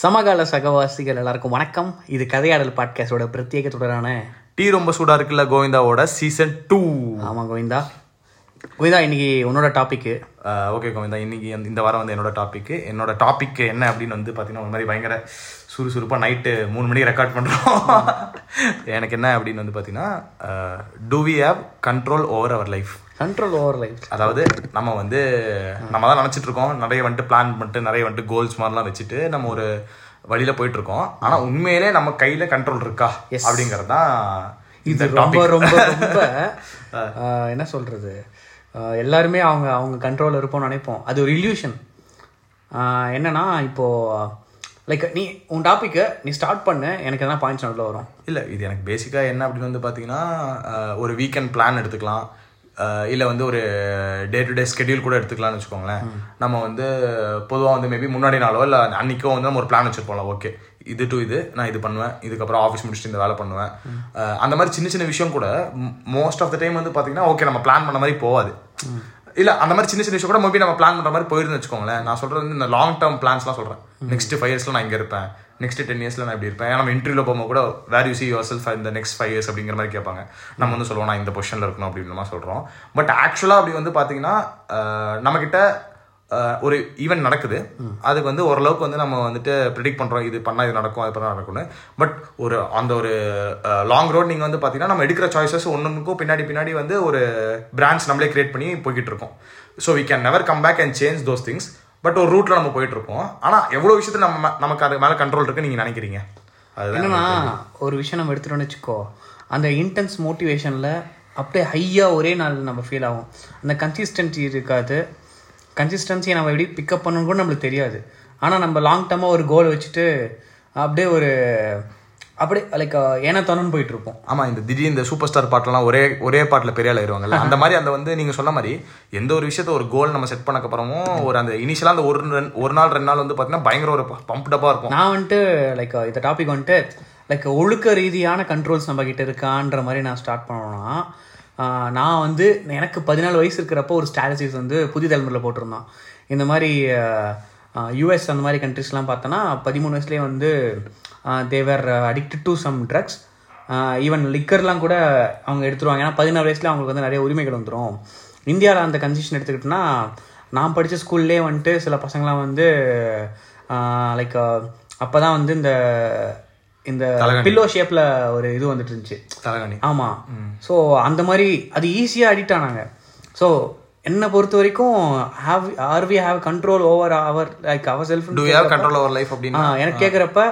சமகால சகவாசிகள் எல்லாருக்கும் வணக்கம். இது கதையாடல் பாட்காஸ்டோட பிரத்யேக தொடரான டீ ரொம்ப சூடா இருக்குல்ல கோவிந்தாவோட சீசன் டூ ஆமா கோவிந்தா. கோவிந்தா இன்னைக்கு உன்னோட டாபிக்கு ஓகே கோவிந்தா. இன்னைக்கு இந்த வாரம் வந்து என்னோட டாபிக் என்னோட டாபிக் என்ன அப்படின்னு வந்து பார்த்தீங்கன்னா ஒரு மாதிரி பயங்கர சுறுசுறுப்பாக நைட்டு மூணு மணிக்கு ரெக்கார்ட் பண்ணுறோம் எனக்கு என்ன அப்படின்னு வந்து பார்த்தீங்கன்னா do we have control over our life control over life அதாவது நம்ம வந்து நம்ம தான் நினச்சிட்டு இருக்கோம். நிறைய வந்துட்டு பிளான் பண்ணிட்டு நிறைய வந்துட்டு கோல்ஸ் மாதிரிலாம் வச்சுட்டு நம்ம ஒரு வழியில போயிட்டு இருக்கோம். ஆனா உண்மையிலே நம்ம கையில கண்ட்ரோல் இருக்கா? அப்படிங்கிறது தான் இந்த ரொம்ப ரொம்ப ரொம்ப என்ன சொல்றது? ஆஹ், எல்லாருமே அவங்க அவங்க கண்ட்ரோல் இருப்போம்னு நினைப்போம். அது ஒரு இல்யூஷன் என்னன்னா இப்போ லைக் நீ உன் டாப்பிக்கை நீ ஸ்டார்ட் பண்ணு எனக்கு எதனா பாயிண்ட்ஸ் நடுவில் வரும். இல்லை இது எனக்கு பேசிக்காக என்ன அப்படின்னு வந்து பார்த்தீங்கன்னா ஒரு வீக்கெண்ட் பிளான் எடுத்துக்கலாம். இல்லை வந்து ஒரு டே டு டே ஸ்கெடியூல் கூட எடுத்துக்கலாம்னு வச்சுக்கோங்களேன். நம்ம வந்து பொதுவாக வந்து மேபி முன்னாடி நாளோ இல்லை அன்னைக்கோ வந்து நம்ம ஒரு பிளான் வச்சுருப்போம்ல ஓகே இது டு இது நான் இது பண்ணுவேன் இதுக்கப்புறம் ஆஃபீஸ் முடிச்சுட்டு இந்த வேலை பண்ணுவேன். அந்த மாதிரி சின்ன சின்ன விஷயம் கூட மோஸ்ட் ஆஃப் த டைம் வந்து பார்த்தீங்கன்னா ஓகே நம்ம பிளான் பண்ண மாதிரி போகாது. இல்ல அந்த மாதிரி சின்ன சின்ன விஷயம் கூட மேபி நம்ம பிளான் பண்ற மாதிரி போயிருந்து வச்சுக்கோங்களேன். நான் சொல்றது வந்து இந்த லாங் டேர்ம் பிளான்ஸ்லாம் சொல்றேன். நெக்ஸ்ட் ஃபைவ் இயர்ஸ்ல நான் இங்க இருப்பேன். நெக்ஸ்ட் டென் இயர்ஸ்ல நான் இப்படி இருப்பேன். நம்ம இன்டர்வியூல போகும்போது கூட where you see yourself இந்த நெக்ஸ்ட் ஃபைவ் இயர்ஸ் அப்படிங்கிற மாதிரி கேட்பாங்க. நம்ம வந்து சொல்லுவோம் நான் இந்த பொசிஷன்ல இருக்கணும் அப்படின்னு சொல்கிறோம் சொல்றோம். பட் ஆக்சுவலா அப்படி வந்து பாத்தீங்கன்னா நம்ம கிட்ட ஒரு ஈவெண்ட் நடக்குது. அதுக்கு வந்து ஓரளவுக்கு வந்து நம்ம வந்துட்டு ப்ரிடிக்ட் பண்றோம் இது பண்ணா இது நடக்கும் அது பண்ணா நடக்கும்னு. பட் ஒரு அந்த ஒரு லாங் ரோட் நீங்க வந்து பாத்தீங்கன்னா நம்ம எடுக்கிற சாய்ஸஸ் ஒன்றுக்கும் பின்னாடி பின்னாடி வந்து ஒரு பிரான்ச் நம்மளே கிரியேட் பண்ணி போய்கிட்டு இருக்கோம். So we can never come back and change those things but ஒரு ரூட்ல நம்ம போயிட்டு இருக்கோம். ஆனா எவ்வளவு விஷயத்துல நம்ம நமக்கு அது மேல கண்ட்ரோல் இருக்கு நீங்க நினைக்கிறீங்க? அதுதான் என்னன்னா ஒரு விஷயம் நம்ம எடுத்துட்டோம்னு வச்சுக்கோ அந்த இன்டென்ஸ் மோட்டிவேஷனில் அப்படியே ஹையாக ஒரே நாள் நம்ம ஃபீல் ஆகும். அந்த கன்சிஸ்டன்சி இருக்காது. கன்சிஸ்டன்சியை நம்ம எப்படி பிக்கப் பண்ணணும் கூட நம்மளுக்கு தெரியாது. ஆனால் நம்ம லாங் டர்மாக ஒரு கோல் வச்சுட்டு அப்படியே ஒரு அப்படியே லைக் ஏன தோணுன்னு போயிட்டு இருப்போம். ஆமா இந்த திடீர் இந்த சூப்பர் ஸ்டார் பாட்டெல்லாம் ஒரே ஒரே பாட்டுல பெரிய ஆள் ஆயிருவாங்கல்ல? அந்த மாதிரி அந்த வந்து நீங்க சொன்ன மாதிரி எந்த ஒரு விஷயத்த ஒரு கோல் நம்ம செட் பண்ணக்கு அப்புறமும் ஒரு அந்த இனிஷியலா அந்த ஒரு ஒரு நாள் ரெண்டு நாள் வந்து பாத்தீங்கன்னா பயங்கர ஒரு பம்ப் டப்பா இருக்கும். நான் வந்துட்டு லைக் இந்த டாபிக் வந்துட்டு லைக் ஒழுக்க ரீதியான கண்ட்ரோல்ஸ் நம்ம கிட்ட இருக்கான்ற மாதிரி நான் ஸ்டார்ட் பண்ணோம்னா நான் வந்து எனக்கு பதினாலு வயசு இருக்கிறப்போ ஒரு ஸ்ட்ராட்டஜிஸ் வந்து புதிய தலைமுறையில் போட்டிருந்தான் இந்த மாதிரி யூஎஸ் அந்த மாதிரி கண்ட்ரிஸ்லாம் பார்த்தோன்னா பதிமூணு வயசுலேயே வந்து they were addicted to some drugs even லிக்கர்லாம் கூட அவங்க எடுத்துருவாங்க. ஏன்னா பதினாறு வயசுல அவங்களுக்கு வந்து நிறைய உரிமைகள் வந்துடும் இந்தியாவில் அந்த கன்சிஷன் எடுத்துக்கிட்டோன்னா நான் படித்த ஸ்கூல்லேயே வந்துட்டு சில பசங்களாம் வந்து லைக் அப்போ தான் வந்து இந்த இந்த பில்லோ ஷேப்பில் ஒரு இது வந்துட்டு இருந்துச்சு. தலகாணி. ஆமாம் ஸோ அந்த மாதிரி அது ஈஸியாக அடிக்ட் ஆனாங்க. ஸோ என்னை பொறுத்த வரைக்கும் how are we have control over our like our self to have control over life அப்படின்னு? எனக்கு கேட்குறப்ப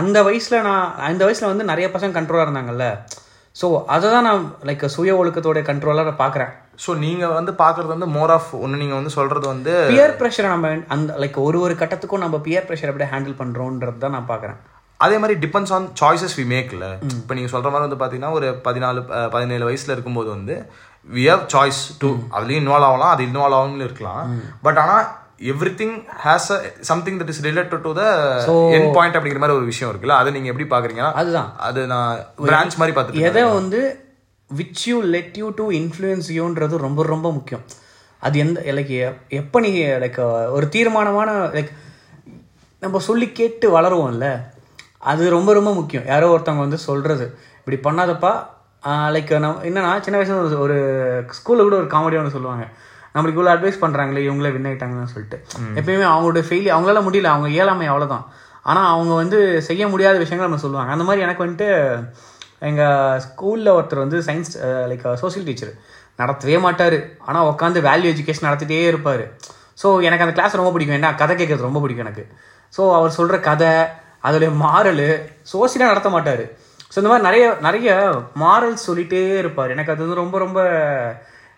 அந்த வயசில் நான் அந்த வயசில் வந்து நிறைய பசங்க கண்ட்ரோலாக இருந்தாங்கல்ல. ஸோ அதை தான் நான் லைக் சுய ஒழுக்கத்தோட கண்ட்ரோலாக பார்க்குறேன் ஸோ நீங்க வந்து பாக்குறது வந்து மோர் ஆஃப் ஒன்னு நீங்க வந்து சொல்றது வந்து பியர் ப்ரெஷரை நம்ம அந்த லைக் ஒரு ஒரு கட்டத்துக்கும் நம்ம பியர் ப்ரெஷர் எப்படி ஹேண்டில் பண்ணுறோன்றது தான் நான் பார்க்குறேன் அதே மாதிரி டிபெண்ட்ஸ் ஆன் சாய்ஸஸ் வி மேக்ல இப்போ நீங்க சொல்ற மாதிரி வந்து பாத்தீங்கன்னா ஒரு பதினாலு பதினேழு வயசுல இருக்கும்போது வந்து வி ஹவ் சாய்ஸ் டு அதுலயும் இன்வால்வ் ஆகலாம் அது இன்வால்வ் ஆகாமல் இருக்கலாம். பட் ஆனா everything has something that is related to the end point அப்படிங்கிற மாதிரி ஒரு விஷயம் இருக்குல்ல அதை நீங்க எப்படி பாக்குறீங்கன்னா அதுதான். அது நான் பிரான்ச் மாதிரி பார்த்துட்டு எதை வந்து which you let you to influence யூன்றது ரொம்ப ரொம்ப முக்கியம். அது எந்த லைக் எப்போ நீ லைக் ஒரு தீர்மானமான லைக் நம்ம சொல்லி கேட்டு வளருவோம்ல. அது ரொம்ப ரொம்ப முக்கியம். யாரோ ஒருத்தவங்க வந்து சொல்கிறது இப்படி பண்ணாதப்பா லைக் நம்ம என்னன்னா சின்ன வயசுல ஒரு ஒரு ஸ்கூலில் கூட ஒரு காமெடி ஒன்று சொல்லுவாங்க. நம்மளுக்கு இவ்வளோ அட்வைஸ் பண்ணுறாங்களே இவங்களே வின் ஆயிட்டாங்கன்னு சொல்லிட்டு. எப்பயுமே அவங்களோட ஃபெயிலி அவங்களால முடியல அவங்க இயலாமை அவ்வளோதான் ஆனால் அவங்க வந்து செய்ய முடியாத விஷயங்கள் நம்ம சொல்லுவாங்க. அந்த மாதிரி எனக்கு வந்துட்டு எங்கள் ஸ்கூலில் ஒருத்தர் வந்து சயின்ஸ் லைக் சோஷியல் டீச்சர் நடத்தவே மாட்டார். ஆனால் உட்காந்து வேல்யூ எஜுகேஷன் நடத்திட்டே இருப்பார். ஸோ எனக்கு அந்த கிளாஸ் ரொம்ப பிடிக்கும். ஏன்னா கதை கேட்கறது ரொம்ப பிடிக்கும் எனக்கு. ஸோ அவர் சொல்கிற கதை அதோடைய மாரல் சோசியலாக நடத்த மாட்டார். ஸோ இந்த மாதிரி நிறைய நிறைய மாரல்ஸ் சொல்லிட்டே இருப்பார். எனக்கு அது வந்து ரொம்ப ரொம்ப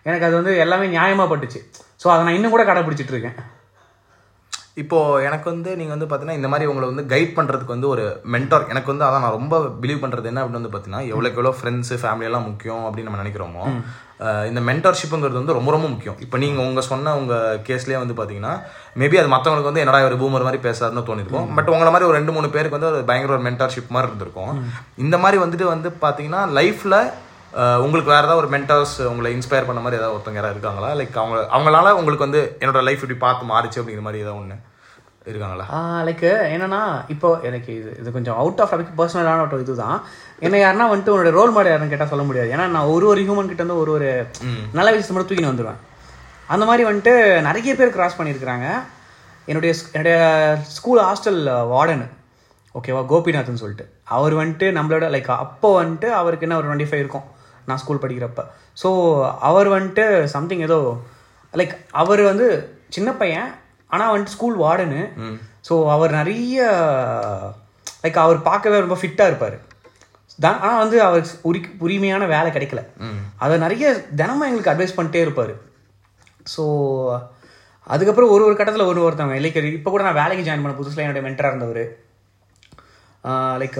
எனக்கு அது வந்து எல்லாமே நியாயமாக பட்டுச்சு. ஸோ அதை நான் இன்னும் கூட கடைப்பிடிச்சிட்டு இருக்கேன். இப்போ எனக்கு வந்து நீங்க வந்து பாத்தீங்கன்னா இந்த மாதிரி உங்களை வந்து கைட் பண்றதுக்கு வந்து ஒரு மென்டார் எனக்கு வந்து அதான் நான் ரொம்ப பிலீவ் பண்றது என்ன அப்படின்னு வந்து பாத்தீங்கன்னா எவ்வளவுக்கு எவ்வளவு ஃப்ரெண்ட்ஸ் ஃபேமிலி எல்லாம் முக்கியம் அப்படின்னு நம்ம நினைக்கிறோமோ இந்த மென்டார்ஷிப்புங்கிறது வந்து ரொம்ப ரொம்ப முக்கியம். இப்போ நீங்க உங்க சொன்ன உங்க கேஸ்லயே வந்து பாத்தீங்கன்னா மேபி அது மத்தவங்களுக்கு வந்து என்னடா ஒரு பூமர் மாதிரி பேசாருன்னு தோணிருக்கும். பட் உங்களை மாதிரி ஒரு ரெண்டு மூணு பேருக்கு வந்து அது பயங்கர ஒரு மென்டார்ஷிப் மாதிரி இருந்திருக்கும். இந்த மாதிரி வந்துட்டு வந்து பாத்தீங்கன்னா லைஃப்ல உங்களுக்கு வேற ஏதாவது ஒரு மென்டர்ஸ் உங்களை இன்ஸ்பயர் பண்ண மாதிரி ஏதாவது ஒருத்தங்க யாராவது இருக்காங்களா? லைக் அவங்க அவங்களால உங்களுக்கு வந்து என்னோட லைஃப் இப்படி பார்த்து மாறிச்சு அப்படிங்கிற மாதிரி ஏதாவது ஒன்று இருக்காங்களா? லைக் என்னன்னா இப்போ எனக்கு இது இது கொஞ்சம் அவுட் ஆஃப் டாபிக் பர்சனலான ஒரு இதுதான் என்ன யாருன்னா வந்துட்டு உன்னோட ரோல் மாடல் யாருன்னு கேட்டால் சொல்ல முடியாது. ஏன்னா நான் ஒரு ஒரு ஹியூமன் கிட்ட இருந்து ஒரு ஒரு நல்ல விஷயத்தை மட்டும் தூக்கின்னு வந்துடுவேன் அந்த மாதிரி வந்துட்டு நிறைய பேர் கிராஸ் பண்ணியிருக்கிறாங்க. என்னுடைய என்னுடைய ஸ்கூல் ஹாஸ்டல் வார்டன் ஓகேவா கோபிநாத்னு சொல்லிட்டு. அவர் வந்துட்டு நம்மளோட லைக் அப்போ வந்துட்டு அவருக்கு என்ன ஒரு டுவெண்ட்டி ஃபைவ் இருக்கும். நான் ஸ்கூல் படிக்கிறப்ப. ஸோ அவர் வந்துட்டு சம்திங் ஏதோ லைக் அவர் வந்து சின்ன பையன் ஆனால் வந்துட்டு ஸ்கூல் வார்டனு. ஸோ அவர் நிறைய லைக் அவர் பார்க்கவே ரொம்ப ஃபிட்டாக இருப்பார். தான் ஆனால் வந்து அவருக்கு உரி உரிமையான வேலை கிடைக்கல. அதை நிறைய தினமும் எங்களுக்கு அட்வைஸ் பண்ணிட்டே இருப்பார். ஸோ அதுக்கப்புறம் ஒரு ஒரு கட்டத்தில் ஒரு ஒருத்தவங்க லைக் இப்போ கூட நான் வேலைக்கு ஜாயின் பண்ண புதுசில் என்னுடைய மென்டராக இருந்தவர். லைக்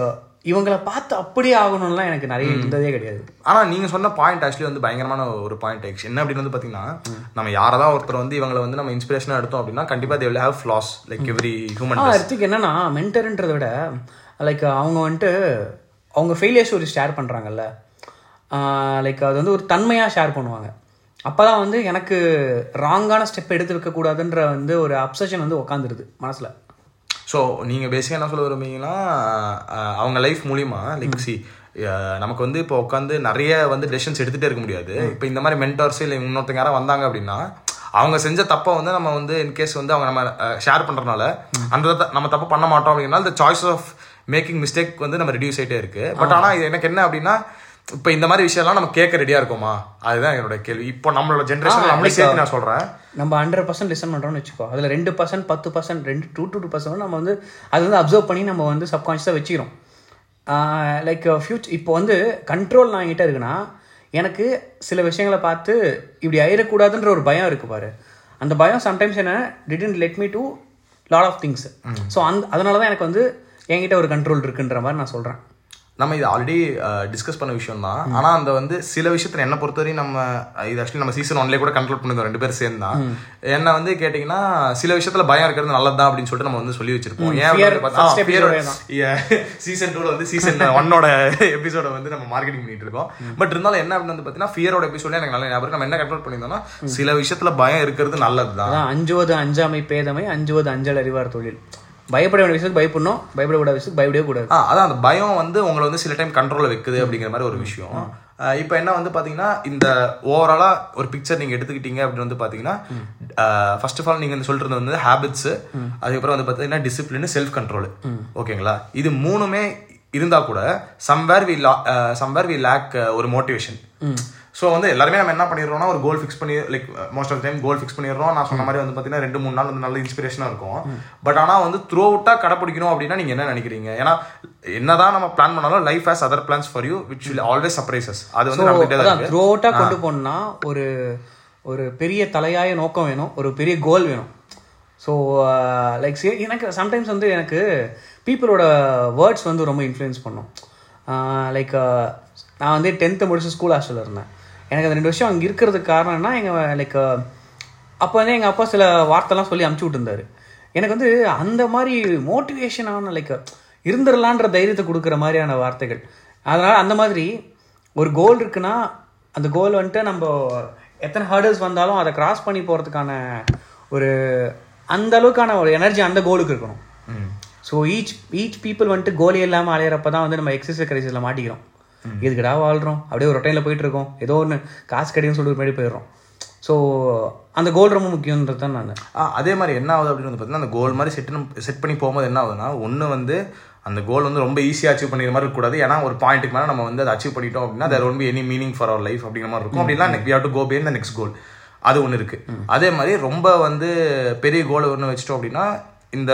இவங்களை பார்த்து அப்படியே ஆகணும்லாம் எனக்கு நிறைய இருந்ததே கிடையாது. ஆனா நீங்க சொன்ன பாயிண்ட் ஆக்சுவலி வந்து பயங்கரமான ஒரு பாயிண்ட் ஆக்சுவலி என்ன அப்படின்னு வந்து பாத்தீங்கன்னா நம்ம யாரதான் ஒருத்தர் வந்து இவங்களை வந்து நம்ம இன்ஸ்பிரேஷனா எடுத்தோம் அப்படின்னா கண்டிப்பா they will have flaws like every human uh Rithik என்னன்னா மென்டர்ன்றதை விட லைக் அவங்க வந்துட்டு அவங்க ஃபெயிலியர் ஸ்டோரி ஷேர் பண்ணுறாங்கல்ல லைக் அது வந்து ஒரு தன்மையாக ஷேர் பண்ணுவாங்க. அப்போ தான் வந்து எனக்கு ராங்கான ஸ்டெப் எடுத்து வைக்கக்கூடாதுன்ற வந்து ஒரு அப்சஷன் வந்து உட்காந்துருது மனசில். ஸோ நீங்க பேசிக்காக என்ன சொல்ல விரும்புறீங்கன்னா அவங்க லைஃப் மூலியமா லைக் சி நமக்கு வந்து இப்போ உட்காந்து நிறைய வந்து டெசிஷன்ஸ் எடுத்துகிட்டே இருக்க முடியாது. இப்போ இந்த மாதிரி மென்டர்ஸ் இல்லை இன்னொருத்தங்க யாராவது வந்தாங்க அப்படின்னா அவங்க செஞ்ச தப்பை வந்து நம்ம வந்து இன்கேஸ் வந்து அவங்க நம்ம ஷேர் பண்றதுனால அந்த நம்ம தப்பு பண்ண மாட்டோம் அப்படின்னா இந்த சாய்ஸ் ஆஃப் மேக்கிங் மிஸ்டேக் வந்து நம்ம ரெடியூஸ் ஆயிட்டே இருக்கு. பட் ஆனால் இது எனக்கு என்ன அப்படின்னா இப்போ இந்த மாதிரி விஷயம்லாம் நம்ம கேட்க ரெடியா இருக்கோமா? அதுதான் என்னோட கேள்வி. இப்போ நம்மளோட ஜென்ரேஷன் நம்மளே சேர்த்து நான் சொல்றேன். நம்ம ஹண்ட்ரட் பர்சன்ட் லிசன் பண்ணுறோம்னு வச்சுக்கோ. அதில் ரெண்டு பர்சன்ட் பத்து பர்சன்ட் ரெண்டு டூ டூ டூ பர்சன்ட் நம்ம வந்து அது வந்து அப்சர்வ் பண்ணி நம்ம வந்து சப்கான்ஷியஸாக வச்சுக்கிறோம். லைக் ஃபியூச்சர் இப்போ வந்து கண்ட்ரோல் நான் என்கிட்ட இருக்குன்னா எனக்கு சில விஷயங்களை பார்த்து இப்படி ஆயிடக்கூடாதுன்ற ஒரு பயம் இருக்கு பாரு. அந்த பயம் சம்டைம்ஸ் என்ன didn't let me do lot of things so அந்த அதனால தான் எனக்கு வந்து என்கிட்ட ஒரு கண்ட்ரோல் இருக்குன்ற மாதிரி நான் சொல்கிறேன் நம்ம இது ஆல்ரெடி டிஸ்கஸ் பண்ண விஷயம் தான் ஆனா அந்த வந்து சில விஷயத்துல என்ன பொறுத்தவரையும் நம்ம இது ஆக்சுவலி நம்ம சீசன் ஒன்லேயே கூட கண்ட்ரோல் பண்ணிருந்தோம் ரெண்டு பேரும் சேர்ந்து. தான் என்ன வந்து கேட்டீங்கன்னா சில விஷயத்துல பயம் இருக்கிறது நல்லதுதான் அப்படின்னு சொல்லிட்டு நம்ம வந்து சொல்லி வச்சிருப்போம். ஏன் தான். சீசன் டூல வந்து சீசன் ஒன்னோட எபிசோட வந்து நம்ம மார்க்கெட்டிங் பண்ணிட்டு இருக்கோம். பட் இருந்தாலும் என்ன அப்படின்னு வந்து பாத்தீங்கன்னா ஃபியரோட எபிசோட எனக்கு நல்ல ஞாபகம். நம்ம என்ன கண்ட்ரோல் பண்ணியிருந்தோம்னா சில விஷயத்துல பயம் இருக்கிறது நல்லதுதான். அதான் அஞ்சுவது அஞ்சாமை பேதமை அஞ்சுவது அஞ்சல் அறிவார் தொழில். பயப்பட வேண்டிய விஷயத்துக்கு பயப்படணும். பயப்படக்கூடாத விஷயத்துக்கு பயப்படவே கூடாது அதான் அந்த பயம் வந்து உங்களை வந்து சில டைம் கண்ட்ரோல்ல வைக்குது அப்படிங்கிற மாதிரி ஒரு விஷயம். இப்போ என்ன வந்து பாத்தீங்கன்னா இந்த ஓவராலா ஒரு பிக்சர் நீங்க எடுத்துக்கிட்டீங்க அப்படின்னு வந்து பாத்தீங்கன்னா ஃபர்ஸ்ட் ஆஃப் ஆல் நீங்க வந்து இருந்தது வந்து ஹேபிட்ஸ் அதுக்கப்புறம் வந்து பாத்தீங்கன்னா டிசிப்ளின் செல்ஃப் கண்ட்ரோல் ஓகேங்களா? இது மூணுமே இருந்தா கூட somewhere we somewhere we lack ஒரு மோட்டிவேஷன் ஸோ வந்து எல்லாருமே நம்ம என்ன பண்ணிடுறோம்னா ஒரு கோல் ஃபிக்ஸ் பண்ணி like most of time goal fix பண்ணிடுறோம். நான் சொன்ன மாதிரி வந்து பார்த்தீங்கன்னா ரெண்டு மூணு நாள் வந்து நல்ல இன்ஸ்பிரேஷனாக இருக்கும். பட் ஆனால் வந்து த்ரூ அவுட்டாக கடைப்பிடிக்கணும் அப்படின்னா நீங்கள் என்ன நினைக்கிறீங்க? ஏன்னா என்னதான் நம்ம பிளான் பண்ணாலும் life has other plans for you which will always surprises அது வந்து இருக்கு. த்ரூ அவுட்டாக கொண்டு போகணும்னா ஒரு ஒரு பெரிய தலையாய நோக்கம் வேணும் ஒரு பெரிய கோல் வேணும். ஸோ லைக் எனக்கு சம்டைம்ஸ் வந்து எனக்கு பீப்புளோட வேர்ட்ஸ் வந்து ரொம்ப இன்ஃப்ளூயன்ஸ் பண்ணும். லைக் நான் வந்து டென்த்து முடிச்சு ஸ்கூல் ஹாஸ்டலில் இருந்தேன். எனக்கு அந்த ரெண்டு வருஷம் அங்கே இருக்கிறதுக்கு காரணம்னா எங்கள் லைக் அப்போ வந்து எங்கள் அப்பா சில வார்த்தைலாம் சொல்லி அமுச்சு விட்டுருந்தாரு. எனக்கு வந்து அந்த மாதிரி மோட்டிவேஷனான லைக் இருந்துடலான்ற தைரியத்தை கொடுக்குற மாதிரியான வார்த்தைகள். அதனால் அந்த மாதிரி ஒரு கோல் இருக்குன்னா அந்த கோல் வந்துட்டு நம்ம எத்தனை ஹர்டல்ஸ் வந்தாலும் அதை கிராஸ் பண்ணி போகிறதுக்கான ஒரு அந்த அளவுக்கான ஒரு எனர்ஜி அந்த கோலுக்கு இருக்கணும். ஸோ ஈச் ஈச் பீப்புள் வந்துட்டு கோலி இல்லாமல் அலையிறப்ப தான் வந்து நம்ம எக்ஸசைஸ் கிரைசிஸில் மாட்டிக்கிறோம். எதுக்குடா வாழ்கிறோம் அப்படியே ஒரு ரொட்டைனில் போயிட்டு இருக்கோம் ஏதோ ஒன்று காசு கிடைக்குன்னு சொல்லிட்டு முன்னாடி போயிடுறோம். ஸோ அந்த கோல் ரொம்ப முக்கியன்றது தான் நான். அதே மாதிரி என்ன ஆகுது அப்படின்னு வந்து பார்த்தீங்கன்னா அந்த கோல் மாதிரி செட் செட் பண்ணி போகும்போது என்ன ஆகுதுன்னா ஒன்று வந்து அந்த கோல் வந்து ரொம்ப ஈஸியாக அச்சீவ் பண்ணிக்கிற மாதிரி இருக்கக்கூடாது. ஏன்னா ஒரு பாயிண்ட்டுக்கு மேலே நம்ம வந்து அதை அச்சீவ் பண்ணிட்டோம் அப்படின்னா there won't be any meaning for our life அப்படிங்கிற மாதிரி இருக்கும். அப்படின்னா we have to go for next goal அது ஒன்று இருக்கு. அதே மாதிரி ரொம்ப வந்து பெரிய கோல் ஒன்று வச்சிட்டோம் அப்படின்னா இந்த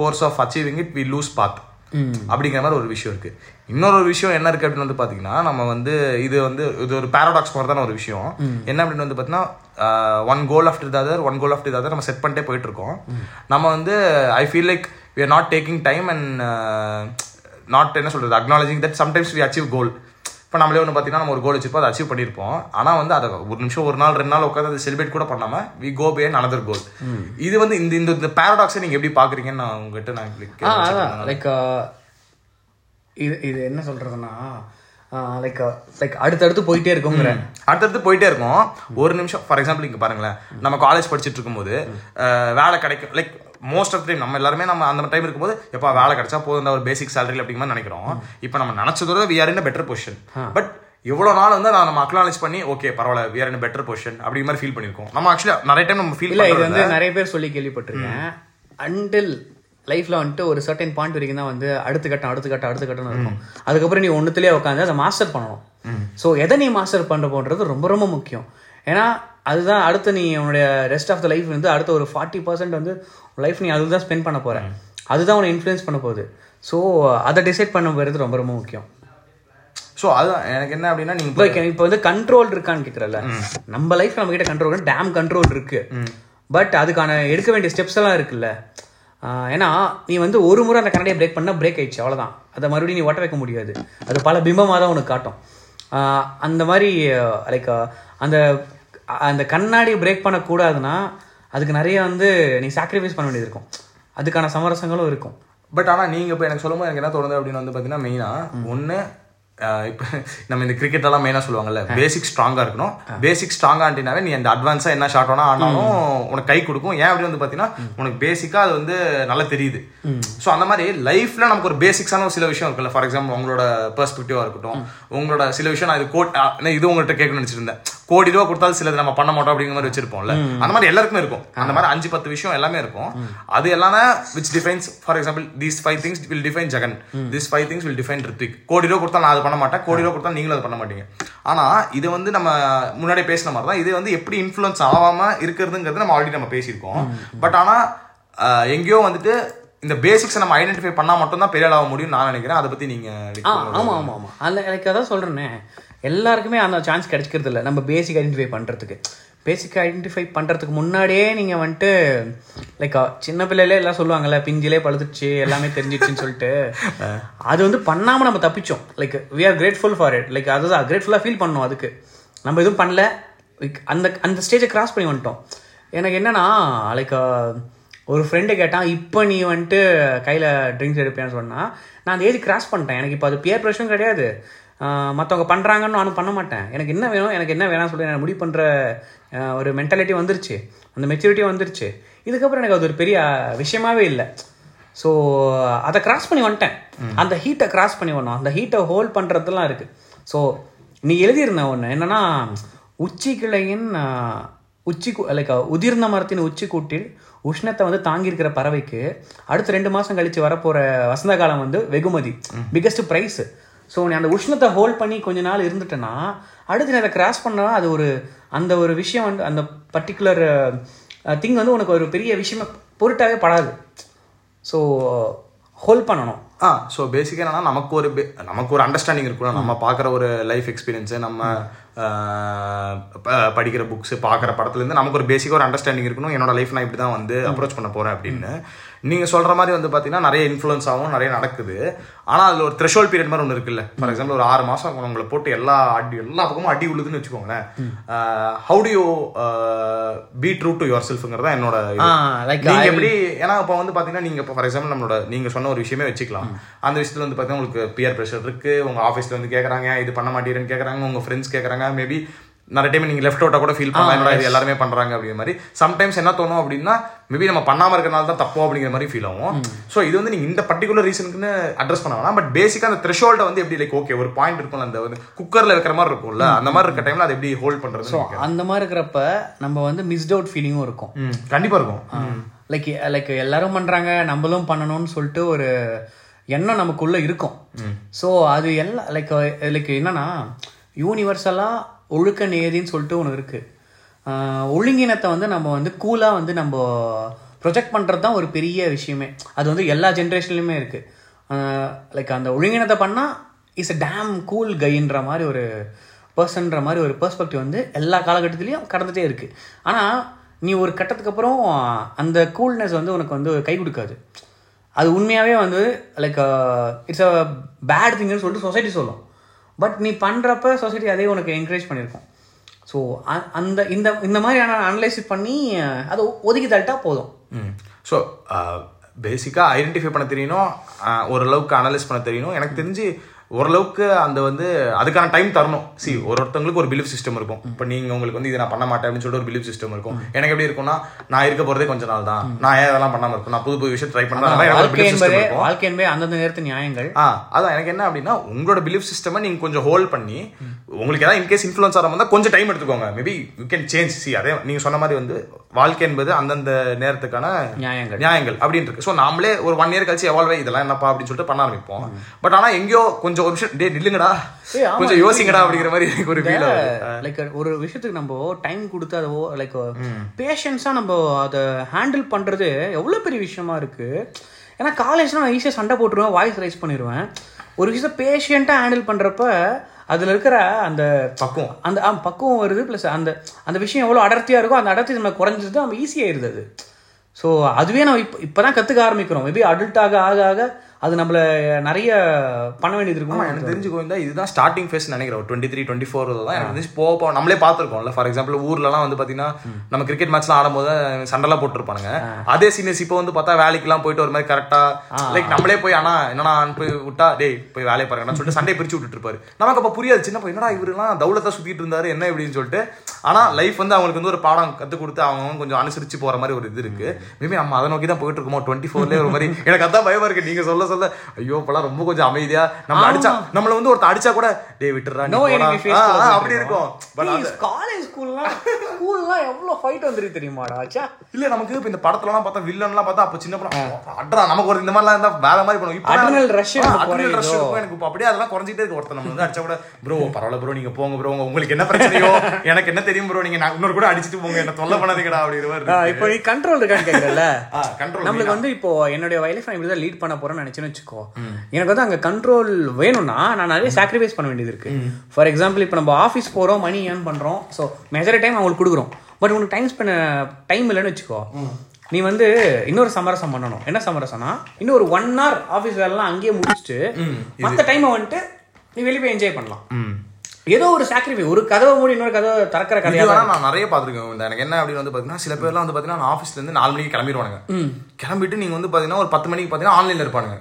course of achieving it we lose path அப்படிங்கிற மாதிரி ஒரு விஷயம் இருக்கு. இன்னொரு விஷயம் என்ன இருக்கு அப்படின்னு வந்து பாத்தீங்கன்னா நம்ம வந்து இது வந்து இது ஒரு பேரடாக்ஸ் மாதிரி தான ஒரு விஷயம். என்ன அப்படின்னு வந்து பாத்தீங்கன்னா one goal after the other one goal after the other நம்ம செட் பண்ணிட்டே போயிட்டு இருக்கோம் நம்ம வந்து I feel like we are not taking time and not என்ன சொல்றது acknowledging that sometimes we achieve goal இப்போ நம்மளே ஒன்று பார்த்தீங்கன்னா நம்ம ஒரு கோல் வச்சிருப்போம் அதை அச்சீவ் பண்ணியிருப்போம். ஆனால் வந்து அதை ஒரு நிமிஷம் ஒரு நாள் ரெண்டு நாள் உட்காந்து அதை செலிப்ரேட் கூட பண்ணாம we go pay another goal இது வந்து இந்த இந்த பேரடாக்ஸை நீங்கள் எப்படி பார்க்குறீங்கன்னு நான் உங்ககிட்ட நான் லைக் இது இது என்ன சொல்றதுன்னா லைக் லைக் அடுத்தடுத்து போயிட்டே இருக்குங்கிற அடுத்தடுத்து போயிட்டே இருக்கும். ஒரு நிமிஷம் ஃபார் எக்ஸாம்பிள் இங்க பாருங்களேன். நம்ம காலேஜ் படிச்சுட்டு இருக்கும்போது வேலை கிடைக்கும் லைக் மோஸ்ட் ஆஃப் டைம் நம்ம எல்லாருமே நம்ம அந்த டைம் இருக்கும்போது எப்போ வேலை கிடைச்சா போதும் ஒரு பேசிக் சேலரி அப்படிங்கிற மாதிரி நினைக்கிறோம். இப்போ நம்ம நினைச்சதோட we are in better position but இவ்வளவு நாள் வந்து நான் நம்ம அக்னாலேஜ் பண்ணி ஓகே பரவாயில்ல we are in better position அப்படிங்கிற மாதிரி ஃபீல் பண்ணிருக்கோம் நம்ம ஆக்சுவலி நிறைய டைம் நம்ம ஃபீல் இல்ல இது வந்து நிறைய பேர் சொல்லி கேள்விப்பட்டிருக்கேன். அண்டில் லைஃப்ல வந்துட்டு ஒரு சர்டன் பாயிண்ட் வரைக்கும் தான் வந்து அடுத்த கட்டம் அடுத்த கட்டம் அடுத்த கட்டம் இருக்கும். அதுக்கப்புறம் நீ ஒண்ணுத்துலயே உட்காந்து அதை மாஸ்டர் பண்ணணும். சோ எதை நீ மாஸ்டர் பண்ண போன்றது ரொம்ப ரொம்ப முக்கியம். ஏன்னா அதுதான் அடுத்து நீ உன்னுடைய ரெஸ்ட் ஆஃப் த லைஃப் வந்து அடுத்த ஒரு ஃபார்ட்டி பர்சன்ட் வந்து லைஃப் நீ அதுதான் தான் ஸ்பெண்ட் பண்ண போற. அதுதான் உன்னை இன்ஃப்ளூயன்ஸ் பண்ண போகுது. ஸோ அதை டிசைட் பண்ண போகிறது ரொம்ப ரொம்ப முக்கியம். ஸோ அதுதான் எனக்கு என்ன அப்படின்னா நீங்க இப்போ இப்போ வந்து கண்ட்ரோல் இருக்கான்னு கேட்குறல நம்ம லைஃப் நம்ம கிட்ட கண்ட்ரோல் டேம் கண்ட்ரோல் இருக்கு. பட் அதுக்கான எடுக்க வேண்டிய ஸ்டெப்ஸ் எல்லாம் இருக்குல்ல. ஏன்னா நீ வந்து ஒரு முறை அந்த கண்ணாடியை பிரேக் பண்ணா பிரேக் ஆயிடுச்சு அவ்வளவுதான். அதை மறுபடியும் நீ ஒட்ட வைக்க முடியாது. அது பல பிம்பமாக தான் உனக்கு காட்டும். அந்த மாதிரி லைக் அந்த அந்த கண்ணாடி பிரேக் பண்ணக்கூடாதுன்னா அதுக்கு நிறைய வந்து நீ சாக்ரிஃபைஸ் பண்ண வேண்டியது இருக்கும். அதுக்கான சமரசங்களும் இருக்கும். பட் ஆனா நீங்க இப்போ எனக்கு சொல்லும்போது எனக்கு என்ன தோணுது அப்படின்னு வந்து பாத்தீங்கன்னா மெயினா ஒண்ணு அஹ் இப்போ நம்ம இந்த கிரிக்கெட் எல்லாம் மெயினா சொல்லுவாங்கல்ல பேசிக் ஸ்ட்ராங்கா இருக்கணும். பேசிக் ஸ்ட்ராங்கா ஆண்டினாவே நீ அந்த அட்வான்ஸா என்ன ஷாட் வேணா ஆனாலும் உனக்கு கை கொடுக்கும். ஏன் அப்படி வந்து பாத்தீங்கன்னா உனக்கு பேசிக்கா அது வந்து நல்லா தெரியுது. சோ அந்த மாதிரி லைஃப்ல நமக்கு ஒரு பேசிக்ஸான ஒரு சில விஷயம் இருக்குல்ல. ஃபார் எக்ஸாம்பிள் உங்களோட பெர்ஸ்பெக்டிவா இருக்கட்டும். உங்களோட சில விஷயம் நான் இது கோட் இது உங்கள்கிட்ட கேட்கணும்னு நினைச்சிருந்தேன் கோடி ரூபா கொடுத்தாலும் சிலது நம்ம பண்ண மாட்டோம் அப்படிங்கிற மாதிரி வச்சிருப்போம்ல. அந்த மாதிரி எல்லாருக்குமே இருக்கும். அந்த மாதிரி அஞ்சு பத்து விஷயம் எல்லாமே இருக்கும். அது எல்லாமே which defines for example these five things will define Jagan this five things will define Rithvik கோடி ரூபா கொடுத்தா நான் அதை பண்ண மாட்டேன். கோடி ரூபா கொடுத்தா நீங்களும் அதை பண்ண மாட்டீங்க. ஆனா இது வந்து நம்ம முன்னாடி பேசின மாதிரி தான். இது வந்து எப்படி இன்ஃப்ளூயன்ஸ் ஆகாம இருக்கிறதுங்கிறது நம்ம ஆல்ரெடி நம்ம பேசியிருக்கோம். பட் ஆனா எங்கேயோ வந்துட்டு இந்த பேசிக்ஸை நம்ம ஐடென்டிஃபை பண்ணா மட்டும் தான் பெரிய ஆளாக முடியும் நான் நினைக்கிறேன். அதை பத்தி நீங்க ஆ ஆமாம் ஆமாம் ஆமாம் அதில் எனக்கு அதான் சொல்கிறேனே எல்லாருக்குமே அந்த சான்ஸ் கிடைக்கிறது இல்லை. நம்ம பேசிக் ஐடென்டிஃபை பண்ணுறதுக்கு பேசிக் ஐடென்டிஃபை பண்ணுறதுக்கு முன்னாடியே நீங்கள் வந்துட்டு லைக் சின்ன பிள்ளையிலே எல்லாம் சொல்லுவாங்கல்ல பிஞ்சிலே பழுத்துச்சு எல்லாமே தெரிஞ்சிடுச்சுன்னு சொல்லிட்டு. அது வந்து பண்ணாமல் நம்ம தப்பிச்சோம். Like we are grateful for it like அதுதான் கிரேட்ஃபுல்லாக ஃபீல் பண்ணோம் அதுக்கு. நம்ம எதுவும் பண்ணல. அந்த அந்த ஸ்டேஜை கிராஸ் பண்ணி வந்துட்டோம். எனக்கு என்னன்னா லைக் ஒரு ஃப்ரெண்டு கேட்டான் இப்போ நீ வந்துட்டு கையில் ட்ரிங்க்ஸ் எடுப்பேன்னு சொன்னா நான் அந்த ஏஜ் கிராஸ் பண்ணிட்டேன். எனக்கு இப்போ அது பியர் ப்ரெஷரும் கிடையாது. மற்றவங்க பண்ணுறாங்கன்னு நானும் பண்ண மாட்டேன். எனக்கு என்ன வேணும் எனக்கு என்ன வேணாம்னு சொல்லி நான் முடிவு பண்ணுற ஒரு மென்டாலிட்டி வந்துருச்சு. அந்த மெச்சூரிட்டி வந்துருச்சு. இதுக்கப்புறம் எனக்கு அது ஒரு பெரிய விஷயமாவே இல்லை. ஸோ அதை கிராஸ் பண்ணி வந்துட்டேன். அந்த ஹீட்டை கிராஸ் பண்ணி வரணும். அந்த ஹீட்டை ஹோல்ட் பண்ணுறதுலாம் இருக்கு. ஸோ நீ எழுதியிருந்த ஒன்று என்னன்னா உச்சி கிளையின் உச்சி லைக் உதிர்ந்த மரத்தின் உச்சி கூட்டில் உஷ்ணத்தை வந்து தாங்கியிருக்கிற பறவைக்கு அடுத்த ரெண்டு மாசம் கழிச்சு வரப்போற வசந்த காலம் வந்து வெகுமதி. பிக்கஸ்ட் ப்ரைஸ் ஸோ நீ அந்த உஷ்ணத்தை ஹோல்ட் பண்ணி கொஞ்ச நாள் இருந்துட்டேன்னா அடுத்து நீ அதை கிராஸ் பண்ணா அது ஒரு அந்த ஒரு விஷயம் வந்து அந்த பர்டிகுலர் திங் வந்து உனக்கு ஒரு பெரிய விஷயமா பொருட்டாவே படாது. ஸோ ஹோல்ட் பண்ணணும். ஆ ஸோ பேசிக்காக என்னன்னா நமக்கு ஒரு நமக்கு ஒரு அண்டர்ஸ்டாண்டிங் இருக்கணும் நம்ம பார்க்குற ஒரு லைஃப் எக்ஸ்பீரியன்ஸு நம்ம படிக்கிற புக்ஸ் பார்க்குற படத்துலேருந்து நமக்கு ஒரு பேசிக்காக ஒரு அண்டர்ஸ்டாண்டிங் இருக்கணும். என்னோட லைஃப் நான் இப்படி தான் வந்து அப்ரோச் பண்ண போகிறேன் அப்படின்னு. நீங்கள் சொல்கிற மாதிரி வந்து பார்த்தீங்கன்னா நிறைய இன்ஃப்ளூயன்ஸ் ஆகும் நிறைய நடக்குது. ஆனால் அதில் ஒரு த்ரெஷோல் பீரியட் மாதிரி ஒன்று இருக்குல்ல. ஃபார் எக்ஸாம்பிள் ஒரு ஆறு மாதம் உங்களை போட்டு எல்லா அடி எல்லா பக்கமும் அடி உழுதுன்னு வச்சுக்கோங்களேன். How do you be true to your செல்ஃபுங்கிறதா என்னோட லைக் நீங்க எப்படி ஏன்னா இப்போ வந்து பாத்தீங்கன்னா நீங்க இப்போ ஃபார் எக்ஸாம்பிள் நம்மளோட நீங்க சொன்ன ஒரு விஷயமே வச்சுக்கலாம். அந்த விஷயத்துல வந்து பாத்தீங்கன்னா உங்களுக்கு பியர் ப்ரெஷர் இருக்கு. உங்க ஆஃபீஸ்ல வந்து கேக்குறாங்க இது பண்ண மாட்டேறேன்னு கேக்குறாங்க. உங்க ஃப்ரெண்ட்ஸ் கேக்குறாங்க மேபி நிறைய டைம் நீங்க லெஃப்ட் அவுட்டா கூட ஃபீல் பண்ணலாம். இது எல்லாருமே பண்றாங்க அப்படிங்கிற மாதிரி. சம்டைம்ஸ் என்ன தோணும் அப்படின்னா மேபி நம்ம பண்ணாம இருக்கனால தான் தப்போ அப்படிங்கிற மாதிரி ஃபீல் ஆகும். சோ இது வந்து நீங்க இந்த பர்டிகுலர் ரீசனுக்குன்னு அட்ரஸ் பண்ண வேணாம். பட் பேசிக்கா அந்த த்ரெஷோல்ட வந்து எப்படி லைக் ஓகே ஒரு பாயிண்ட் இருக்கும்ல அந்த வந்து குக்கர்ல வைக்கிற மாதிரி இருக்கும்ல அந்த மாதிரி இருக்க டைம்ல அதை எப்படி ஹோல்ட் பண்றது ஸோ அந்த மாதிரி இருக்கிறப்ப நம்ம வந்து மிஸ்ட் அவுட் ஃபீலிங்கும் இருக்கும். ம், கண்டிப்பா இருக்கும். லைக் லைக் எல்லாரும் பண்றாங்க நம்மளும் பண்ணணும்னு சொல்லிட்டு ஒரு எண்ணம் நமக்குள்ள இருக்கும். ஸோ அது எல்லாம் லைக் லைக் என்னன்னா யூனிவர்சலாக ஒழுக்க நேதின்னு சொல்லிட்டு ஒன்று இருக்குது ஒழுங்கினத்தை வந்து நம்ம வந்து கூலாக வந்து நம்ம ப்ரொஜெக்ட் பண்ணுறது தான் ஒரு பெரிய விஷயமே. அது வந்து எல்லா ஜென்ரேஷன்லையுமே இருக்குது லைக் அந்த ஒழுங்கினத்தை பண்ணால் இஸ் அ டேம் கூல் கைன்ற மாதிரி ஒரு பர்சன்ற மாதிரி ஒரு பெர்ஸ்பெக்டிவ் வந்து எல்லா காலகட்டத்துலேயும் கடந்துட்டே இருக்குது ஆனால் நீ ஒரு கட்டத்துக்கு அப்புறம் அந்த கூல்னஸ் வந்து உனக்கு வந்து கை கொடுக்காது. அது உண்மையாகவே வந்து லைக் இட்ஸ் அ பேட் திங்குன்னு சொல்லிட்டு சொசைட்டி சொல்லும். பட் நீ பண்ணுறப்ப சொசைட்டி அதே உனக்கு என்கரேஜ் பண்ணியிருக்கும் ஸோ அந்த இந்த இந்த மாதிரியான அனலைஸ் பண்ணி அதை ஒதுக்கி தள்ளிட்டா போதும் ஸோ பேசிக்காக ஐடென்டிஃபை பண்ண தெரியணும் ஓரளவுக்கு அனலைஸ் பண்ண தெரியணும். எனக்கு தெரிஞ்சு ஓரளவுக்கு அந்த வந்து அதுக்கான டைம் தரணும். சி ஒரு ஒருத்தவங்களுக்கு ஒரு பிலீஃப் சிஸ்டம் இருக்கும். இப்போ நீங்க உங்களுக்கு வந்து இதை நான் பண்ண மாட்டேன் அப்படின்னு சொல்லிட்டு ஒரு பிலீஃப் சிஸ்டம் இருக்கும். எனக்கு எப்படி இருக்கும்னா நான் இருக்க போறதே கொஞ்ச நாள் தான். நான் ஏன் அதெல்லாம் பண்ணாம இருக்கும் நான் புது புது விஷயம் ட்ரை பண்ணலாம் வாழ்க்கை என்பதே அந்தந்த நேரத்து நியாயங்கள். ஆ அதான். எனக்கு என்ன அப்படின்னா உங்களோட பிலீஃப் சிஸ்டமை நீங்க கொஞ்சம் ஹோல்ட் பண்ணி உங்களுக்கு ஏதாவது இன்கேஸ் இன்ஃபுளுன்ஸ் ஆகிற மாதிரி கொஞ்சம் டைம் எடுத்துக்கோங்க. Maybe you can change see அதே நீங்க சொன்ன மாதிரி வந்து வாழ்க்கை என்பது அந்தந்த நேரத்துக்கான நியாயங்கள். நியாயங்கள் அப்படின்னு இருக்கு. ஸோ நாமளே ஒரு ஒன் இயர் கழிச்சு எவால்வ் இதெல்லாம் என்னப்பா? அப்படின்னு சொல்லிட்டு பண்ண ஆரம்பிப்போம். பட் ஆனா எங்கேயோ கொஞ்சம் ஒரு விஷயம் டே நில்லுங்கடா. கொஞ்சம் யோசிங்கடா அப்படிங்கிற மாதிரி எனக்கு ஒரு ஃபீல் லைக் ஒரு விஷயத்துக்கு நம்ம டைம் கொடுத்து அதை லைக் பேஷன்ஸா நம்ம அதை ஹேண்டில் பண்றது எவ்வளவு பெரிய விஷயமா இருக்கு. ஏன்னா காலேஜ்னா நான் ஈஸியாக சண்டை போட்டுருவேன் வாய்ஸ் ரைஸ் பண்ணிடுவேன் ஒரு விஷயத்த பேஷண்ட்டாக ஹேண்டில் பண்றப்ப அதுல இருக்கிற அந்த பக்குவம். அந்த ஆ, பக்குவம் வருது ப்ளஸ் அந்த அந்த விஷயம் எவ்வளோ அடர்த்தியா இருக்கோ அந்த அடர்த்தி நம்ம குறைஞ்சது நம்ம ஈஸியாயிருது அது. ஸோ அதுவே நம்ம இப்போ இப்போ தான் கற்றுக்க ஆரம்பிக்கிறோம். மேபி அடல்ட் ஆக ஆக ஆக அது நம்மள நிறைய பண்ண வேண்டியது இருக்கும். எனக்கு தெரிஞ்சு கோவிந்தா இதுதான் ஸ்டார்டிங் ஃபேஸ் நினைக்கிறேன். ஒரு டுவெண்ட்டி த்ரீ டுவெண்ட்டி ஃபோர் தான் எனக்கு தெரிஞ்சு போக நம்மளே பார்த்துருக்கோம்ல. ஃபார் எக்ஸாம்பிள் ஊர்லலாம் வந்து பார்த்தீங்கன்னா நம்ம கிரிக்கெட் மேட்ச்லாம் ஆடும்போது சண்டைலாம் போட்டுருப்பானுங்க. அதே சீனியர்ஸ் இப்போ வந்து பார்த்தா வேலைக்கெல்லாம் போயிட்டு ஒரு மாதிரி கரெக்டாக லைக் நம்மளே போய் ஆனா என்னடா போய் விட்டா? டேய் போய் வேலையை பாருங்கன்னு சொல்லிட்டு சண்டை பிரிச்சு விட்டுட்டு இருப்பாரு. நமக்கு அப்போ புரியாது. சின்ன என்னடா இவருலாம் தௌலத்தா சுத்திட்டு இருந்தாரு என்ன இப்படின்னு சொல்லிட்டு. ஆனா லைஃப் வந்து அவங்களுக்கு வந்து ஒரு பாடம் கத்து கொடுத்து அவங்க கொஞ்சம் அனுசரிச்சு போற மாதிரி ஒரு இது இருக்கு. மேபி நம்ம அதை நோக்கி தான் போயிட்டு இருக்கோமோ டுவெண்ட்டி ஃபோர்லேயே ஒரு மாதிரி. எனக்கு அதான் பயமா இருக்கு. நீங்க சொல்ல சொல்ல ஐயோ இப்பெல்லாம் ரொம்ப கொஞ்சம் அமைதியா நம்ம அடிச்சா நம்மள வந்து ஒருத்தர் அடிச்சா கூட டேய் விட்டுறா அப்படி இருக்கும். காலேஜ் ஸ்கூல்லாம் ஸ்கூல்லாம் எவ்வளோ ஃபைட் வந்துருக்கு தெரியுமாடா இல்ல நமக்கு இப்ப இந்த படத்துலலாம் பார்த்தா வில்லன்லாம் பார்த்தா அப்ப சின்ன படம் அட்ரா நமக்கு ஒரு இந்த மாதிரிலாம் இருந்தா வேற மாதிரி பண்ணுவோம். இப்போ அட்ரினல் ரஷ் குறையுதோ? இருக்கும் எனக்கு இப்போ அப்படியே அதெல்லாம் குறைஞ்சிட்டே இருக்கு. ஒருத்தர் நம்ம வந்து அடிச்சா கூட ப்ரோ பரவாயில்ல ப்ரோ நீங்க போங்க ப்ரோ உங்களுக்கு என்ன பிரச்சனையோ எனக்கு என்ன தெரியும் ப்ரோ நீங்க நான் இன்னொரு கூட அடிச்சிட்டு போங்க என்ன தொல்லை பண்ணாதீங்கடா அப்படிங்கிற மாதிரி இருக்கு. இப்போ நீ கண்ட்ரோல் இருக்கான்னு ஆ, control நம்மளுக்கு வந்து இப்போ என்னுடைய லைஃப் நான் இப்படி தான் லீட் பண்ண போறேன்னு நினைச்சேன்னு வச்சுக்கோ. எனக்கு வந்து அங்க கண்ட்ரோல் வேணும்னா நான் நிறைய சாக்ரிஃபைஸ் பண்ண வேண்டியது இருக்கு. ஃபார் எக்ஸாம்பிள் இப்போ நம்ம ஆஃபீஸ் போறோம் மணி ஏர்ன் பண்றோம். ஸோ மெஜாரி டைம் அவங்களுக்கு கொடுக்குறோம். பட் உனக்கு டைம் ஸ்பெண்ட் டைம் இல்லைன்னு வச்சுக்கோ. நீ வந்து இன்னொரு சமரசம் பண்ணணும். என்ன சமரசம்னா இன்னும் ஒரு ஒன் hour ஆஃபீஸ் வேலைலாம் அங்கேயே முடிச்சுட்டு மற்ற டைமை வந்துட்டு நீ வெளியே போய் என்ஜாய் பண்ணலாம். ஏதோ ஒரு சாக்ரிஃபை ஒரு கதவை மூடி இன்னொரு கதவை திறக்கிற இது கதையா வேணா நான் நிறைய பார்த்துருக்கேன். இந்த எனக்கு என்ன அப்படின்னு வந்து பார்த்தீங்கன்னா சில பேர்லாம் வந்து பார்த்தீங்கன்னா நான் ஆஃபீஸ்ல இருந்து நாலு மணிக்கு கிளம்பிடுவானுங்க. கிளம்பிட்டு நீங்க வந்து பார்த்தீங்கன்னா ஒரு பத்து மணிக்கு பார்த்தீங்கன்னா ஆன்லைன்ல இருப்பானுங்க.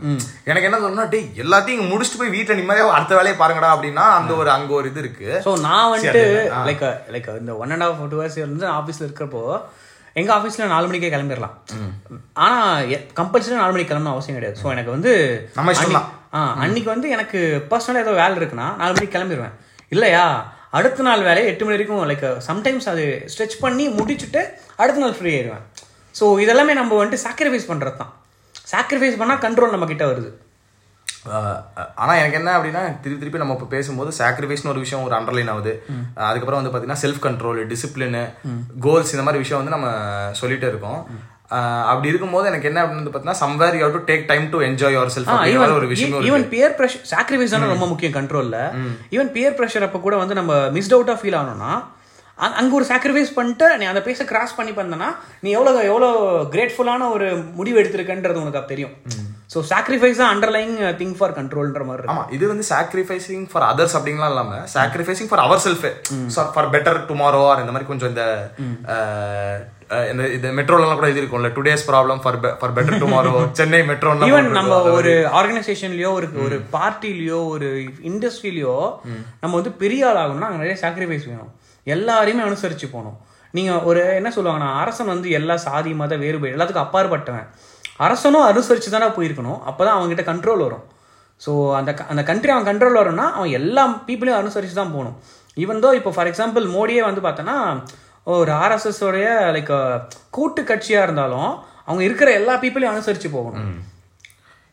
எனக்கு என்ன தோணுன்னா டேய் எல்லாத்தையும் இங்க முடிச்சுட்டு போய் வீட்டில் நிம்மதியாக அடுத்த வேலையை பாருங்கடா அப்படின்னா அந்த ஒரு அங்க ஒரு இது இருக்கு. ஸோ நான் வந்துட்டு. லைக் லைக் இந்த one and half two hours வந்து ஆஃபீஸில் இருக்கிறப்போ எங்கள் ஆஃபீஸில் நாலு மணிக்கே கிளம்பிடலாம். ஆனால் கம்பல்சரி நாலு மணிக்கு கிளம்பணும் அவசியம் கிடையாது. ஸோ எனக்கு வந்து ஆ அன்னைக்கு வந்து எனக்கு பர்சனலாக ஏதோ வேலை இருக்குன்னா நாலு மணிக்கு கிளம்பிடுவேன் இல்லையா? அடுத்த நாள் வேலையை எட்டு மணி வரைக்கும் லைக் சம்டைம்ஸ் அது ஸ்ட்ரெச் பண்ணி முடிச்சுட்டு அடுத்த நாள் ஃப்ரீ ஆயிடுவேன். ஸோ இதெல்லாமே நம்ம வந்துட்டு சாக்ரிஃபைஸ் பண்ணுறது தான் சாக்ரிஃபைஸ் பண்ணால் கண்ட்ரோல் நம்ம கிட்ட வருது. ஆஹ் ஆனா எனக்கு என்ன அப்படின்னா திருப்பி திருப்பி நம்ம இப்போ பேசும்போது சாக்ரிஃபைஸ்னு ஒரு விஷயம் ஒரு அண்டர்லைன் ஆகுது. அதுக்கப்புறம் வந்து பார்த்தீங்கன்னா செல்ஃப் கண்ட்ரோல் டிசிப்ளின் கோல்ஸ் இந்த மாதிரி விஷயம் வந்து நம்ம சொல்லிட்டே இருக்கோம். அப்படி இருக்கும்போது எனக்கு என்ன அப்படின்னு பார்த்தீங்கன்னா somewhere you to take time to enjoy yourself ஒரு விஷயம் ஈவன் பியர் ப்ரெஷர் சாக்ரிஃபைஸ் தானே ரொம்ப முக்கியம் கண்ட்ரோல்ல ஈவன் பியர் ப்ரெஷர் அப்போ கூட வந்து நம்ம மிஸ்ட் அவுட்டா ஃபீல் ஆகணும்னா அ- அங்க ஒரு சாக்ரிஃபைஸ் பண்ணிட்டு நீ அந்த பேச கிராஸ் பண்ணி பண்ணனா நீ எவ்வளவு எவ்வளவு கிரேட்ஃபுல்லான ஒரு முடிவு எடுத்திருக்கன்றது உனக்கு தெரியும். ஸோ சாக்ரிஃபைஸ் தான் அண்டர்லைங் திங் ஃபார் கண்ட்ரோல்ன்ற மாதிரி ஆமா இது வந்து சாக்ரிஃபைசிங் ஃபார் அதர்ஸ் அப்படிங்கலாம் இல்லாம sacrificing for our self for better tomorrow or இந்த மாதிரி கொஞ்சம் இந்த ஆஹ், ஆஹ், இந்த இந்த மெட்ரோலாம் கூட இது இருக்கும்ல today's problem for for better tomorrow Chennai metro even நம்ம ஒரு ஆர்கனைசேஷன்லயோ ஒரு ஒரு பார்ட்டிலயோ ஒரு இண்டஸ்ட்ரியிலயோ நம்ம வந்து பெரிய ஆள் ஆகணும்னா அங்க நிறைய சாக்ரிஃபைஸ் வேணும். எல்லாரையுமே அனுசரிச்சு போகணும். நீங்க ஒரு என்ன சொல்லுவாங்கன்னா அரசன் வந்து எல்லா சாதி மத வேறுபாடு எல்லாத்துக்கும் அப்பாற்பட்டவன். அரசனும் அனுசரித்து தானே போயிருக்கணும். அப்போ தான் அவங்ககிட்ட கண்ட்ரோல் வரும். ஸோ அந்த க- அந்த கண்ட்ரி அவன் கண்ட்ரோல் வரும்னா அவன் எல்லா பீப்புளையும் அனுசரித்து தான் போகணும். ஈவன் தோ இப்போ ஃபார் எக்ஸாம்பிள் மோடியே வந்து பார்த்தோன்னா ஒரு ஆர்எஸ்எஸ் உடைய லைக் கூட்டு கட்சியாக இருந்தாலும் அவங்க இருக்கிற எல்லா பீப்புளையும் அனுசரித்து போகணும்.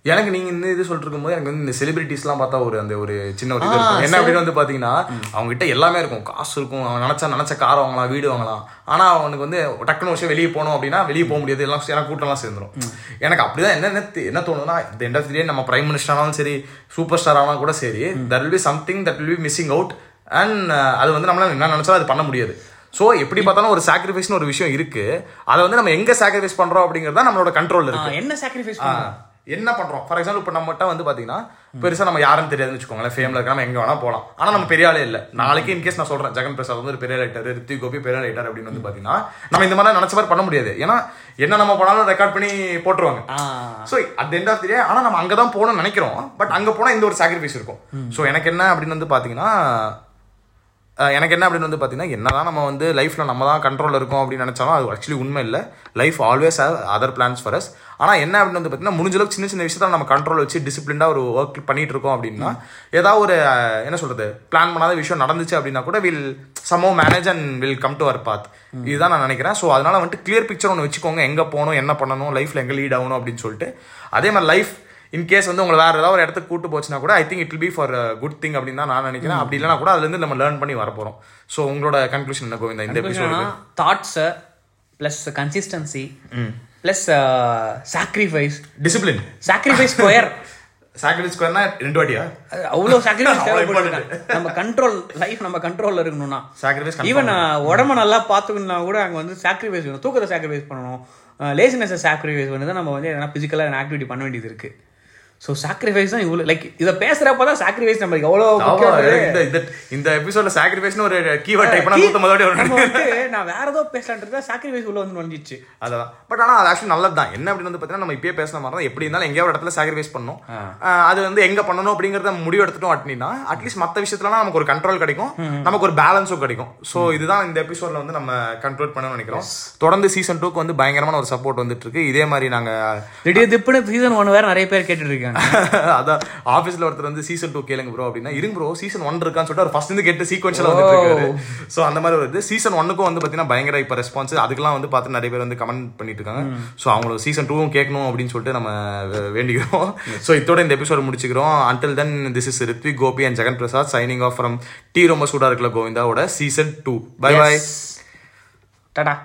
எனக்கு நீங்க இந்த இது சொல்லிட்டு இருக்கும்போது எனக்கு வந்து இந்த செலிபிரிட்டிஸ்லாம் பார்த்தா ஒரு அந்த ஒரு சின்ன ஒரு இது இருக்கும். என்ன அப்படின்னு வந்து பாத்தீங்கன்னா அவங்க கிட்ட எல்லாமே இருக்கும். காசு இருக்கும். அவன் நினைச்சா நினைச்ச கார் வாங்கலாம் வீடு வாங்கலாம். ஆனா அவனுக்கு வந்து டக்குனு விஷயம் வெளியே போகணும் அப்படின்னா வெளியே போக முடியாது. எல்லாம் எனக்கு கூட்டம்லாம் சேர்ந்துரும். எனக்கு அப்படிதான் என்ன என்ன தி- என்ன தோணுதுன்னா இந்த எண்ட் ஆஃப் நம்ம பிரைம் மினிஸ்டர் ஆனாலும் சரி சூப்பர் ஸ்டார் ஆனாலும் கூட சரி that will be something that will be missing out and அது வந்து நம்மளால என்ன நினைச்சாலும் அது பண்ண முடியாது. ஸோ எப்படி பார்த்தாலும் ஒரு சாக்ரிஃபைஸ்னு ஒரு விஷயம் இருக்கு. அதை வந்து நம்ம எங்க சாக்ரிஃபைஸ் பண்றோம் அப்படிங்கிறது நம்மளோட கண்ட்ரோல் இருக்கு. என்ன சாக்ரிஃபைஸ் என்ன பண்றோம்? ஃபார் எக்ஸாம்பிள் இப்போ நம்மகிட்ட வந்து பாத்தீங்கன்னா பெருசா நம்ம யாருன்னு தெரியாதுன்னு வச்சுக்கோங்களேன். ஃபேம்ல இருக்க நம்ம எங்க வேணா போலாம். ஆனா நம்ம பெரிய ஆளே இல்ல. நாளைக்கு இன்கேஸ் நான் சொல்றேன் ஜெகன் பிரசாத் வந்து ஒரு பெரிய ரைட்டர் ரித்திக் கோபி பெரிய ரைட்டர் அப்படின்னு வந்து பாத்தீங்கன்னா நம்ம இந்த மாதிரி நினைச்ச மாதிரி பண்ண முடியாது. ஏன்னா என்ன நம்ம பண்ணாலும் ரெக்கார்ட் பண்ணி போட்டுருவாங்க. So at end of the day ஆனால் நம்ம அங்கே தான் போகணும்னு நினைக்கிறோம். பட் அங்கே போனால் இந்த ஒரு சாக்ரிஃபைஸ் இருக்கும். ஸோ எனக்கு என்ன அப்படின்னு வந்து பார்த்தீங்கன்னா அஹ், எனக்கு என்ன அப்படின்னு வந்து பார்த்தீங்கன்னா என்னதான் நம்ம வந்து லைஃப்பில் நம்ம தான் கண்ட்ரோலில் இருக்கோம் அப்படின்னு நினச்சாலும் அது ஆக்சுவலி உண்மை இல்லை. Life always have other plans for us ஆனால் என்ன அப்படின்னு வந்து பார்த்தீங்கன்னா முடிஞ்ச அளவுக்கு சின்ன சின்ன விஷயத்த நம்ம கண்ட்ரோல் வச்சு டிசிப்ளின்டாக ஒரு ஒர்க் பண்ணிட்டு இருக்கோம் அப்படின்னா ஏதாவது ஒரு என்ன சொல்றது பிளான் பண்ணாத விஷயம் நடந்துச்சு அப்படின்னா கூட will somehow manage and will come to our path இதுதான் நான் நினைக்கிறேன். ஸோ அதனால வந்துட்டு கிளியர் பிக்சர் ஒன்று வச்சுக்கோங்க. எங்கே போகணும் என்ன பண்ணணும் லைஃப்ல எங்கே லீட் ஆகணும் அப்படின்னு சொல்லிட்டு. அதே மாதிரி லைஃப் இன்கேஸ் வந்து உங்களை வேற ஏதாவது ஒரு இடத்துக்கு கூட்டு போச்சுன்னா கூட I think it will be for good thing அப்படின்னு தான் நான் நினைக்கிறேன். அப்படி இல்லைனா கூட அதுல இருந்து நம்ம லேர்ன் பண்ணி வர போறோம். ஸோ உங்களோட கன்க்ளூஷன் என்ன கோவிந்தா இந்த episode thoughts plus consistency plus sacrifice discipline sacrifice square sacrifice ஸ்கொயர்னா ரெண்டு வாட்டியா? அவ்வளோ சாக்ரிஃபைஸ் நம்ம கண்ட்ரோல் லைஃப் நம்ம கண்ட்ரோல்ல இருக்கணும்னா. சாக்ரிஃபைஸ் ஈவன் உடம்ப நல்லா பார்த்துக்கணும்னா கூட அங்கே வந்து சாக்ரிஃபைஸ் வேணும். தூக்கத்தை சாக்ரிஃபைஸ் பண்ணணும். லேசினஸை சாக்ரிஃபைஸ் பண்ணி தான் நம்ம வந்து எதனா ஃபிசிக்கலாக ஆக்டிவிட்டி பண்ண வேண்டியது இருக்கு. ஸோ சாக்ரிஃபைஸ் தான் இவ்வளோ லைக் இதை பேசுறப்ப தான் சாக்ரிஃபைஸ் நம்மளுக்கு எவ்வளோ இந்த இந்த எபிசோட்ல சாக்ரிஃபைஸ்னு ஒரு கீவேர்ட் டைப் பண்ணா நான் வேற ஏதோ பேசலான்றது சாக்ரிஃபைஸ் உள்ள வந்து வந்துச்சு அதான். பட் ஆனா அது ஆக்சுவலி நல்லது தான் என்ன அப்படின்னு வந்து பார்த்தீங்கன்னா நம்ம இப்பயே பேசுன மாதிரி தான் எப்படி இருந்தாலும் எங்கேயாவது ஒரு இடத்துல சாக்ரிஃபைஸ் பண்ணணும். அது வந்து எங்க பண்ணணும் அப்படிங்கறத முடிவு எடுத்துட்டோம் அப்படின்னா அட்லீஸ்ட் மத்த விஷயத்துலலாம் நமக்கு ஒரு கண்ட்ரோல் கிடைக்கும். நமக்கு ஒரு பேலன்ஸும் கிடைக்கும். ஸோ இதுதான் இந்த எபிசோட்ல வந்து நம்ம கண்ட்ரோல் பண்ணணும்னு நினைக்கிறோம். தொடர்ந்து சீசன் டூக்கு வந்து பயங்கரமான ஒரு சப்போர்ட் வந்துட்டு இருக்கு. இதே மாதிரி நாங்க திடீர் திப்புன்னு சீசன் ஒன் வேற நிறைய பேர் கேட்டுட்டு இருக்காங்க அதான் ஆபீஸ்ல ஒருத்தர் வந்து சீசன் டூ கேளுங்க ப்ரோ அப்படின்னா இருங்க ப்ரோ சீசன் ஒன் இருக்கான்னு சொல்லிட்டு அவர் ஃபர்ஸ்ட் இருந்து கேட்டு சீக்வன்ஷியல் வந்துட்டு இருக்காரு ஸோ அந்த மாதிரி வருது சீசன் ஒன்னுக்கும் வந்து பாத்தீங்கன்னா பயங்கர இப்ப ரெஸ்பான்ஸ் அதுக்கெல்லாம் வந்து பார்த்து நிறைய பேர் வந்து கமெண்ட் பண்ணிட்டு இருக்காங்க ஸோ அவங்களுக்கு சீசன் டூவும் கேட்கணும் அப்படின்னு சொல்லிட்டு நம்ம வேண்டிக்கிறோம். ஸோ இதோட இந்த episode முடிச்சுக்கிறோம். Until then this is Rithvik Gopi and Jagan Prasad signing off from tea ரொம்ப சூடா இருக்கல கோவிந்தாவோட season two bye bye ta-ta